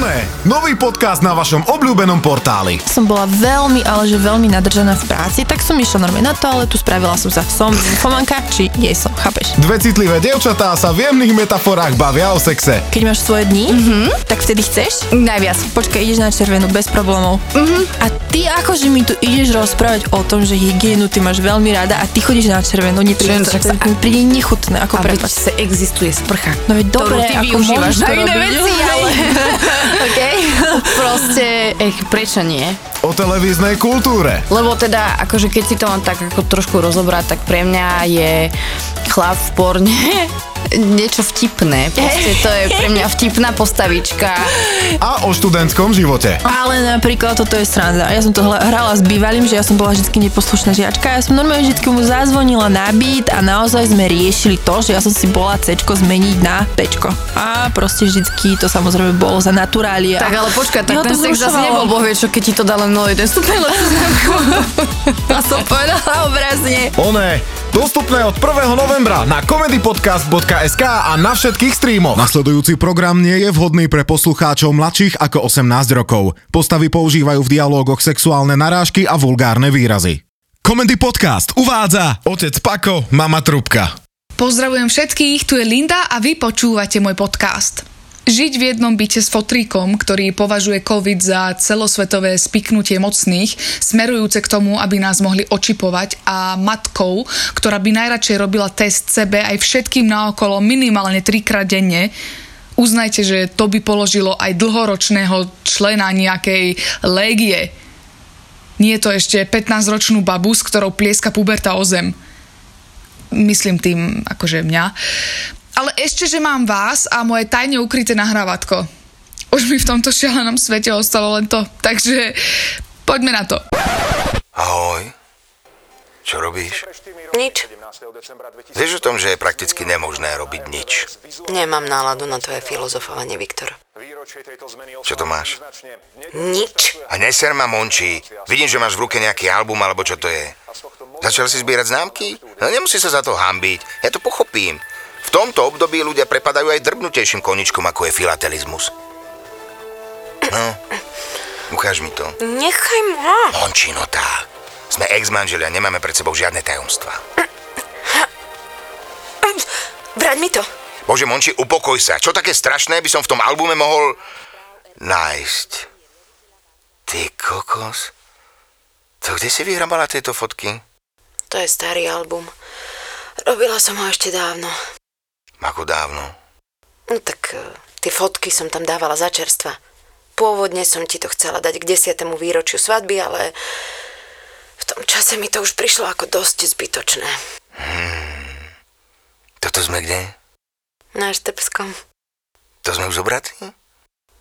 Oné, nový podcast na vašom obľúbenom portáli. Som bola veľmi, ale že veľmi nadržaná v práci, tak som išla normálne na toaletu, spravila som sa som fomanka, či jej som, chápeš? Dve citlivé dievčatá sa v jemných metaforách bavia o sexe. Keď máš svoje dni, mm-hmm. tak vtedy chceš? Najviac. Počkaj, ideš na červenú bez problémov. Mm-hmm. A ty akože mi tu ideš rozprávať o tom, že hygienu ty máš veľmi rada a ty chodíš na červenú, to, Však sa- to mi príde nechutné, ako A veď prepač. sa existuje sprcha. No veď dobre, ty ako využívaš na iné veci, ale... okay. Proste, ech, prečo nie? O televíznej kultúre. Lebo teda, akože keď si to mám tak ako trošku rozobrať, tak pre mňa je chlap v porne niečo vtipné. Proste to je pre mňa vtipná postavička. A o študentskom živote. Ale napríklad toto je sranda. Ja som to hrala s bývalým, že ja som bola vždy neposlušná žiačka. Ja som normálne vždy mu zazvonila na byt a naozaj sme riešili to, že ja som si bola C zmeniť na P. A proste vždycky to samozrejme bolo za naturália. Tak ale počkaj, tak Jeho ten sex zase nebol, boh vie čo, keď ti to dá len no jeden stupeň lepšiu. A som povedala obrazne. Oné, dostupné od 1. novembra na comedypodcast.sk a na všetkých streamoch. Nasledujúci program nie je vhodný pre poslucháčov mladších ako 18 rokov. Postavy používajú v dialógoch sexuálne narážky a vulgárne výrazy. Comedy Podcast uvádza otec Pako, mama Trubka. Pozdravujem všetkých, tu je Linda a vy počúvate môj podcast. Žiť v jednom byte s fotríkom, ktorý považuje COVID za celosvetové spiknutie mocných, smerujúce k tomu, aby nás mohli očipovať a matkou, ktorá by najradšej robila test sebe aj všetkým naokolo minimálne trikrát denne, uznajte, že to by položilo aj dlhoročného člena nejakej légie. Nie je to ešte 15-ročnú babu, s ktorou plieska puberta o zem myslím tým akože mňa. Ale ešte, že mám vás a moje tajne ukryté nahrávatko. Už mi v tomto šialenom svete ostalo len to. Takže poďme na to. Ahoj. Čo robíš? Nič. Vieš o tom, že je prakticky nemožné robiť nič. Nemám náladu na tvoje filozofovanie, Viktor. Čo to máš? Nič. A neser ma, Monči. Vidím, že máš v ruke nejaký album, alebo čo to je. Začal si zbierať známky? No nemusí sa za to hambiť. Ja to pochopím. V tomto období ľudia prepadajú aj drbnutejším koničkom, ako je filatelizmus. No, ukáž mi to. Nechaj ma. Monči, no tá. Sme ex-manželia, nemáme pred sebou žiadne tajomstvá. Vráť mi to. Bože, Monči, upokoj sa. Čo také strašné by som v tom albume mohol nájsť? Ty kokos. To kde si vyhrabala tieto fotky? To je starý album. Robila som ho ešte dávno. Ako dávno? No tak eh, tie fotky som tam dávala za čerstva. Pôvodne som ti to chcela dať k desiatému výročiu svadby, ale v tom čase mi to už prišlo ako dosť zbytočné. Toto sme kde? Na Štrbskom. To sme už zobratí?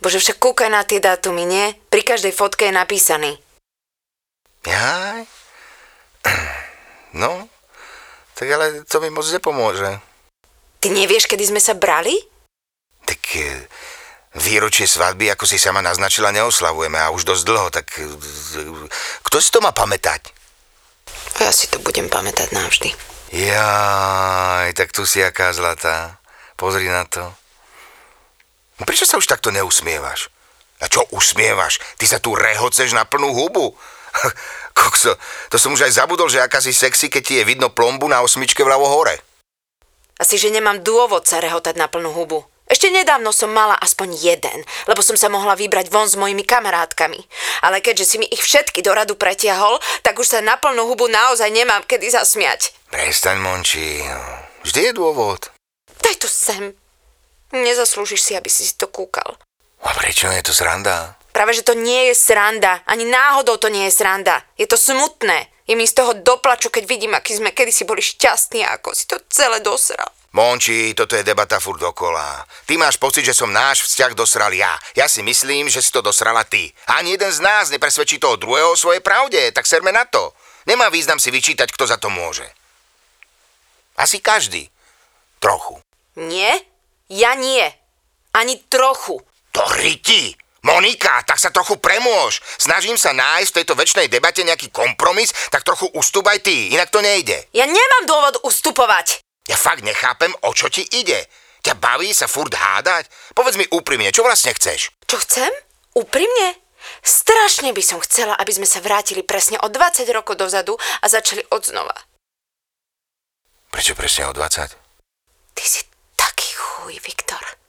Bože, však kúkaj na tie dátumy, nie? Pri každej fotke je napísaný. Jaj? No, tak ale to mi moc nepomôže. Ty nevieš, kedy sme sa brali? Tak e, výročie svadby, ako si sama naznačila, neoslavujeme a už dosť dlho, tak e, kto si to má pamätať? Ja si to budem pamätať navždy. Jaj, tak tu si aká zlatá. Pozri na to. No Prečo sa už takto neusmievaš? A čo usmievaš? Ty sa tu rehoceš na plnú hubu. Kokso, to som už aj zabudol, že aká si sexy, keď ti je vidno plombu na osmičke vľavo hore. Asi, že nemám dôvod sa rehotať na plnú hubu. Ešte nedávno som mala aspoň jeden, lebo som sa mohla vybrať von s mojimi kamarátkami. Ale keďže si mi ich všetky do radu pretiahol, tak už sa na plnú hubu naozaj nemám kedy zasmiať. Prestaň, Monči. Vždy je dôvod. Daj to sem. Nezaslúžiš si, aby si si to kúkal. A prečo je to sranda? Práve, že to nie je sranda. Ani náhodou to nie je sranda. Je to smutné. Je mi z toho doplaču, keď vidím, aký sme kedysi boli šťastní a ako si to celé dosral. Monči, toto je debata furt dokola. Ty máš pocit, že som náš vzťah dosral ja. Ja si myslím, že si to dosrala ty. Ani jeden z nás nepresvedčí toho druhého o svojej pravde, tak serme na to. Nemá význam si vyčítať, kto za to môže. Asi každý. Trochu. Nie? Ja nie. Ani trochu. To ryti! Monika, tak sa trochu premôž. Snažím sa nájsť v tejto väčšnej debate nejaký kompromis, tak trochu ustúp aj ty, inak to nejde. Ja nemám dôvod ustupovať. Ja fakt nechápem, o čo ti ide. Ťa baví sa furt hádať? Povedz mi úprimne, čo vlastne chceš? Čo chcem? Úprimne? Strašne by som chcela, aby sme sa vrátili presne o 20 rokov dozadu a začali od znova. Prečo presne o 20? Ty si taký chuj, Viktor.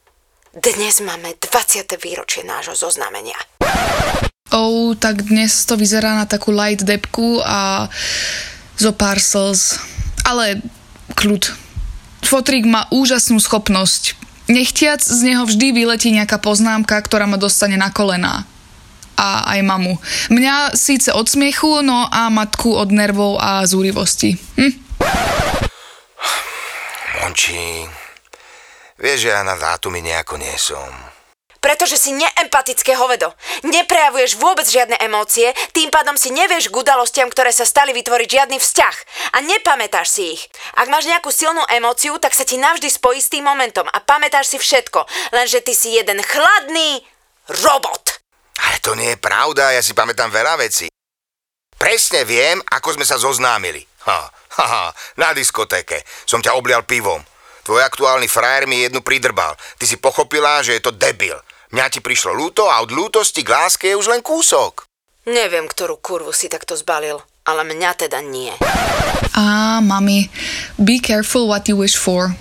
Dnes máme 20. výročie nášho zoznámenia. Oh, tak dnes to vyzerá na takú light depku a zo pár slz. Ale kľud. Fotrík má úžasnú schopnosť. Nechtiac z neho vždy vyletí nejaká poznámka, ktorá ma dostane na kolená. A aj mamu. Mňa síce od smiechu, no a matku od nervov a zúrivosti. Hm? Monči, vieš, že ja na dátumy nejako nie som. Pretože si neempatické hovedo. Neprejavuješ vôbec žiadne emócie, tým pádom si nevieš k udalostiam, ktoré sa stali vytvoriť žiadny vzťah. A nepamätáš si ich. Ak máš nejakú silnú emóciu, tak sa ti navždy spojí s tým momentom a pamätáš si všetko. Lenže ty si jeden chladný robot. Ale to nie je pravda, ja si pamätám veľa vecí. Presne viem, ako sme sa zoznámili. Ha, ha, ha, na diskotéke. Som ťa oblial pivom. Tvoj aktuálny frajer mi jednu pridrbal. Ty si pochopila, že je to debil. Mňa ti prišlo ľúto a od lútosti k láske je už len kúsok. Neviem, ktorú kurvu si takto zbalil, ale mňa teda nie. Á, mami, be careful what you wish for.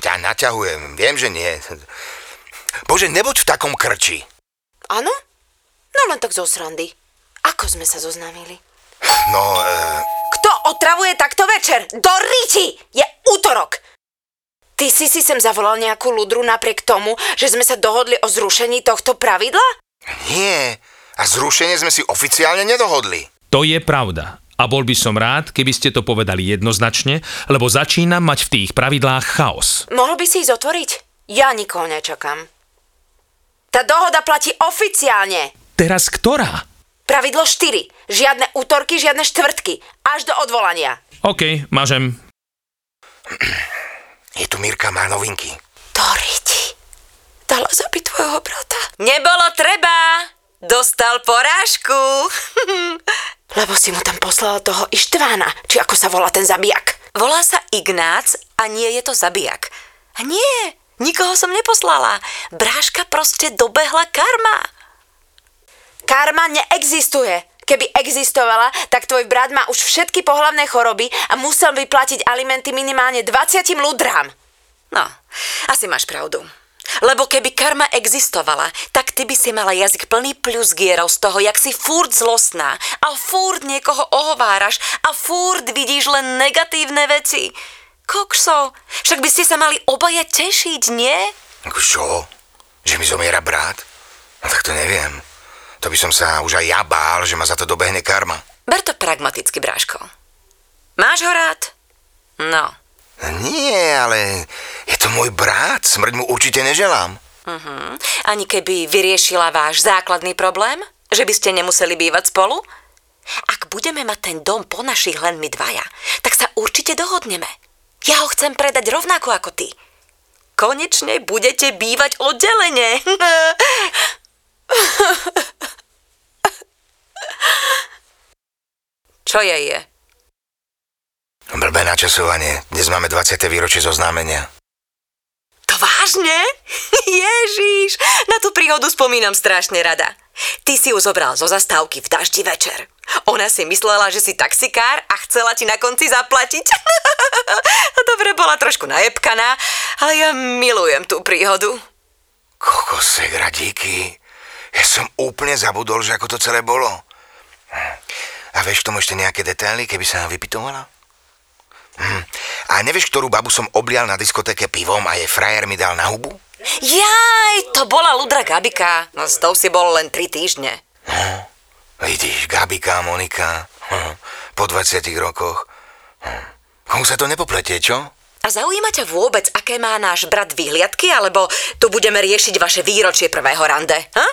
Ťa naťahujem, viem, že nie. Bože, nebuď v takom krči. Áno? No len tak zo srandy. Ako sme sa zoznámili? No, e, Kto otravuje takto večer? Do riti! Je útorok! Ty si si sem zavolal nejakú ľudru napriek tomu, že sme sa dohodli o zrušení tohto pravidla? nie. A zrušenie sme si oficiálne nedohodli. To je pravda. A bol by som rád, keby ste to povedali jednoznačne, lebo začínam mať v tých pravidlách chaos. Mohol by si ich otvoriť? Ja nikoho nečakám. Tá dohoda platí oficiálne. Teraz ktorá? Pravidlo 4. Žiadne útorky, žiadne štvrtky. Až do odvolania. OK, mažem. Je tu Mirka, má novinky. To riti. Dala zabiť tvojho brata. Nebolo treba. Dostal porážku. Lebo si mu tam poslala toho Ištvána, či ako sa volá ten zabijak. Volá sa Ignác a nie je to zabijak. A nie, nikoho som neposlala. Bráška proste dobehla karma. Karma neexistuje. Keby existovala, tak tvoj brat má už všetky pohlavné choroby a musel by platiť alimenty minimálne 20 ľudrám. No, asi máš pravdu. Lebo keby karma existovala, tak ty by si mala jazyk plný plusgierov z toho, jak si furt zlostná a furt niekoho ohováraš a furt vidíš len negatívne veci. Kokso, však by ste sa mali obaja tešiť, nie? Čo? Že mi zomiera brat? No tak to neviem. To by som sa už aj ja bál, že ma za to dobehne karma. Ber to pragmaticky, bráško. Máš ho rád? No. Nie, ale je to môj brat. Smrť mu určite neželám. Uh-huh. Ani keby vyriešila váš základný problém? Že by ste nemuseli bývať spolu? Ak budeme mať ten dom po našich len my dvaja, tak sa určite dohodneme. Ja ho chcem predať rovnako ako ty. Konečne budete bývať oddelenie. Čo je je? Blbé načasovanie. Dnes máme 20. výročie zoznámenia. To vážne? Ježiš, na tú príhodu spomínam strašne rada. Ty si ju zobral zo zastávky v daždi večer. Ona si myslela, že si taxikár a chcela ti na konci zaplatiť. Dobre, bola trošku najebkaná, ale ja milujem tú príhodu. Kokosek, radíky. Ja som úplne zabudol, že ako to celé bolo. A vieš k tomu ešte nejaké detaily, keby sa nám vypitovala? Hm. A nevieš, ktorú babu som oblial na diskotéke pivom a jej frajer mi dal na hubu? Jaj, to bola Ludra Gabika. No s tou si bol len tri týždne. No, vidíš, Gabika, Monika, hm, po 20 rokoch. Hm. Komu sa to nepopletie, čo? A zaujíma ťa vôbec, aké má náš brat výhliadky, alebo tu budeme riešiť vaše výročie prvého rande? Ha?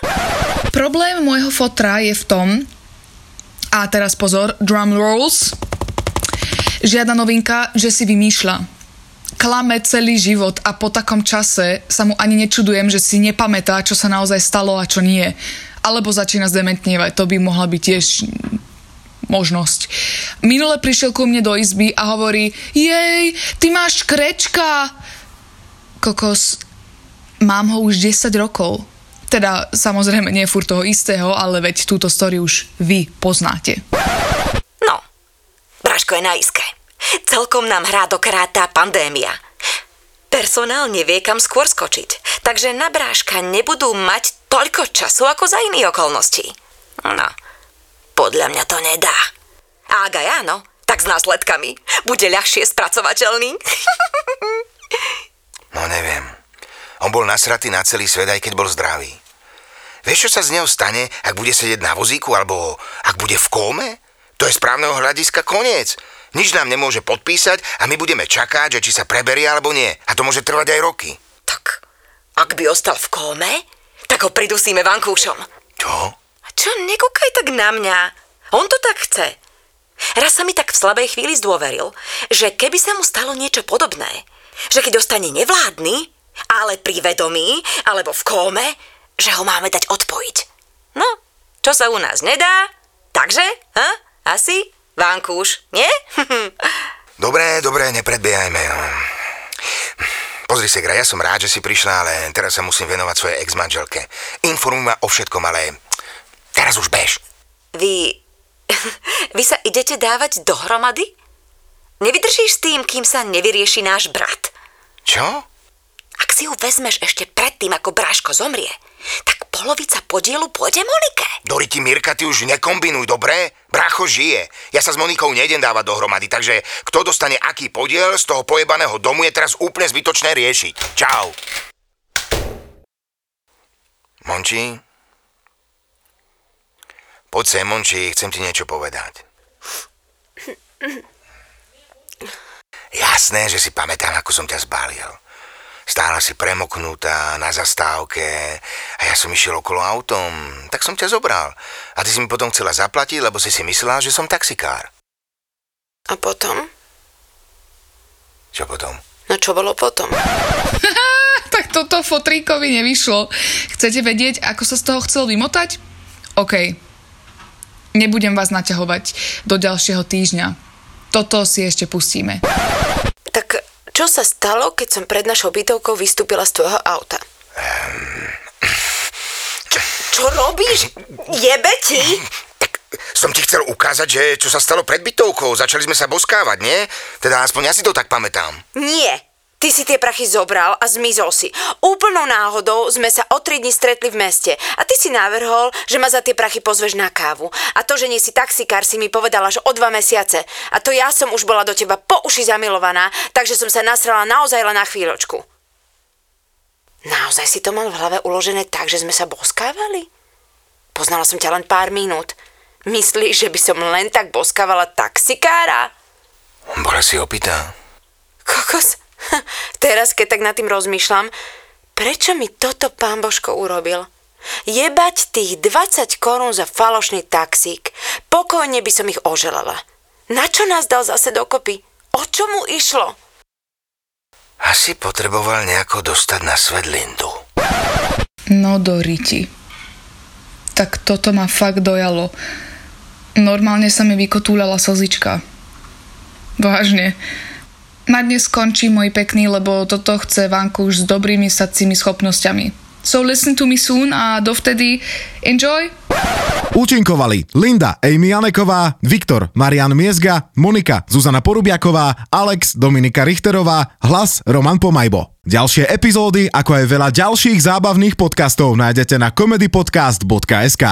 Problém môjho fotra je v tom, a teraz pozor, drum rolls, žiadna novinka, že si vymýšľa. Klame celý život a po takom čase sa mu ani nečudujem, že si nepamätá, čo sa naozaj stalo a čo nie. Alebo začína zdementnievať, to by mohla byť tiež možnosť. Minule prišiel ku mne do izby a hovorí, jej, ty máš krečka. Kokos, mám ho už 10 rokov. Teda samozrejme nie furt toho istého, ale veď túto story už vy poznáte. No, Braško je na iske. Celkom nám hrá dokrát tá pandémia. Personál nevie kam skôr skočiť, takže na Bráška nebudú mať toľko času ako za iných okolností. No, podľa mňa to nedá. A ak aj áno, tak s následkami. Bude ľahšie spracovateľný. No neviem. On bol nasratý na celý svet, aj keď bol zdravý. Vieš, čo sa z neho stane, ak bude sedieť na vozíku, alebo ak bude v kóme? To je z právneho hľadiska koniec. Nič nám nemôže podpísať a my budeme čakať, že či sa preberie alebo nie. A to môže trvať aj roky. tak, ak by ostal v kóme, tak ho pridusíme vankúšom. Čo? A čo, nekúkaj tak na mňa. On to tak chce. Raz sa mi tak v slabej chvíli zdôveril, že keby sa mu stalo niečo podobné, že keď ostane nevládny, ale pri vedomí, alebo v kóme, že ho máme dať odpojiť. No, čo sa u nás nedá, takže, ha? Asi? Vankúš, nie? Dobre, dobre, nepredbiehajme. Pozri sa, Gra, ja som rád, že si prišla, ale teraz sa musím venovať svojej ex-manželke. Informuj ma o všetkom, ale teraz už bež. Vy... Vy sa idete dávať dohromady? Nevydržíš s tým, kým sa nevyrieši náš brat? Čo? Ak si ju vezmeš ešte predtým, ako Bráško zomrie, tak polovica podielu pôjde Monike. Doriti, Mirka, ty už nekombinuj, dobre? Brácho žije. Ja sa s Monikou nejdem dávať dohromady, takže kto dostane aký podiel z toho pojebaného domu je teraz úplne zbytočné riešiť. Čau. Monči? Poď sem, Monči, chcem ti niečo povedať. Jasné, že si pamätám, ako som ťa zbalil. Stála si premoknutá na zastávke a ja som išiel okolo autom, tak som ťa zobral. A ty si mi potom chcela zaplatiť, lebo si si myslela, že som taxikár. A potom? Čo potom? No čo bolo potom? Tak toto fotríkovi nevyšlo. Chcete vedieť, ako sa z toho chcel vymotať? OK. Nebudem vás naťahovať do ďalšieho týždňa. Toto si ešte pustíme. Čo sa stalo, keď som pred našou bytovkou vystúpila z tvojho auta? Čo robíš? Jebe ti? Tak som ti chcel ukázať, že čo sa stalo pred bytovkou. Začali sme sa boskávať, nie? Teda aspoň ja si to tak pamätám. Nie. Ty si tie prachy zobral a zmizol si. Úplnou náhodou sme sa o tri dni stretli v meste a ty si navrhol, že ma za tie prachy pozveš na kávu. A to, že nie si taxikár, si mi povedala, že o dva mesiace. A to ja som už bola do teba po uši zamilovaná, takže som sa nasrala naozaj len na chvíľočku. Naozaj si to mal v hlave uložené tak, že sme sa boskávali? Poznala som ťa len pár minút. Myslíš, že by som len tak boskávala taxikára? Bola si opýta. Kokos, teraz keď tak nad tým rozmýšľam, prečo mi toto pán Božko urobil? Jebať tých 20 korún za falošný taxík. Pokojne by som ich oželala. Na čo nás dal zase dokopy? O čo mu išlo? Asi potreboval nejako dostať na svet Lindu. No do riti. Tak toto ma fakt dojalo. Normálne sa mi vykotúľala slzička. Vážne. Na dnes skončí môj pekný, lebo toto chce Vanku už s dobrými sacími schopnosťami. So listen to me soon a dovtedy enjoy! Účinkovali Linda Amy Janeková, Viktor Marian Miezga, Monika Zuzana Porubiaková, Alex Dominika Richterová, hlas Roman Pomajbo. Ďalšie epizódy, ako aj veľa ďalších zábavných podcastov nájdete na comedypodcast.sk.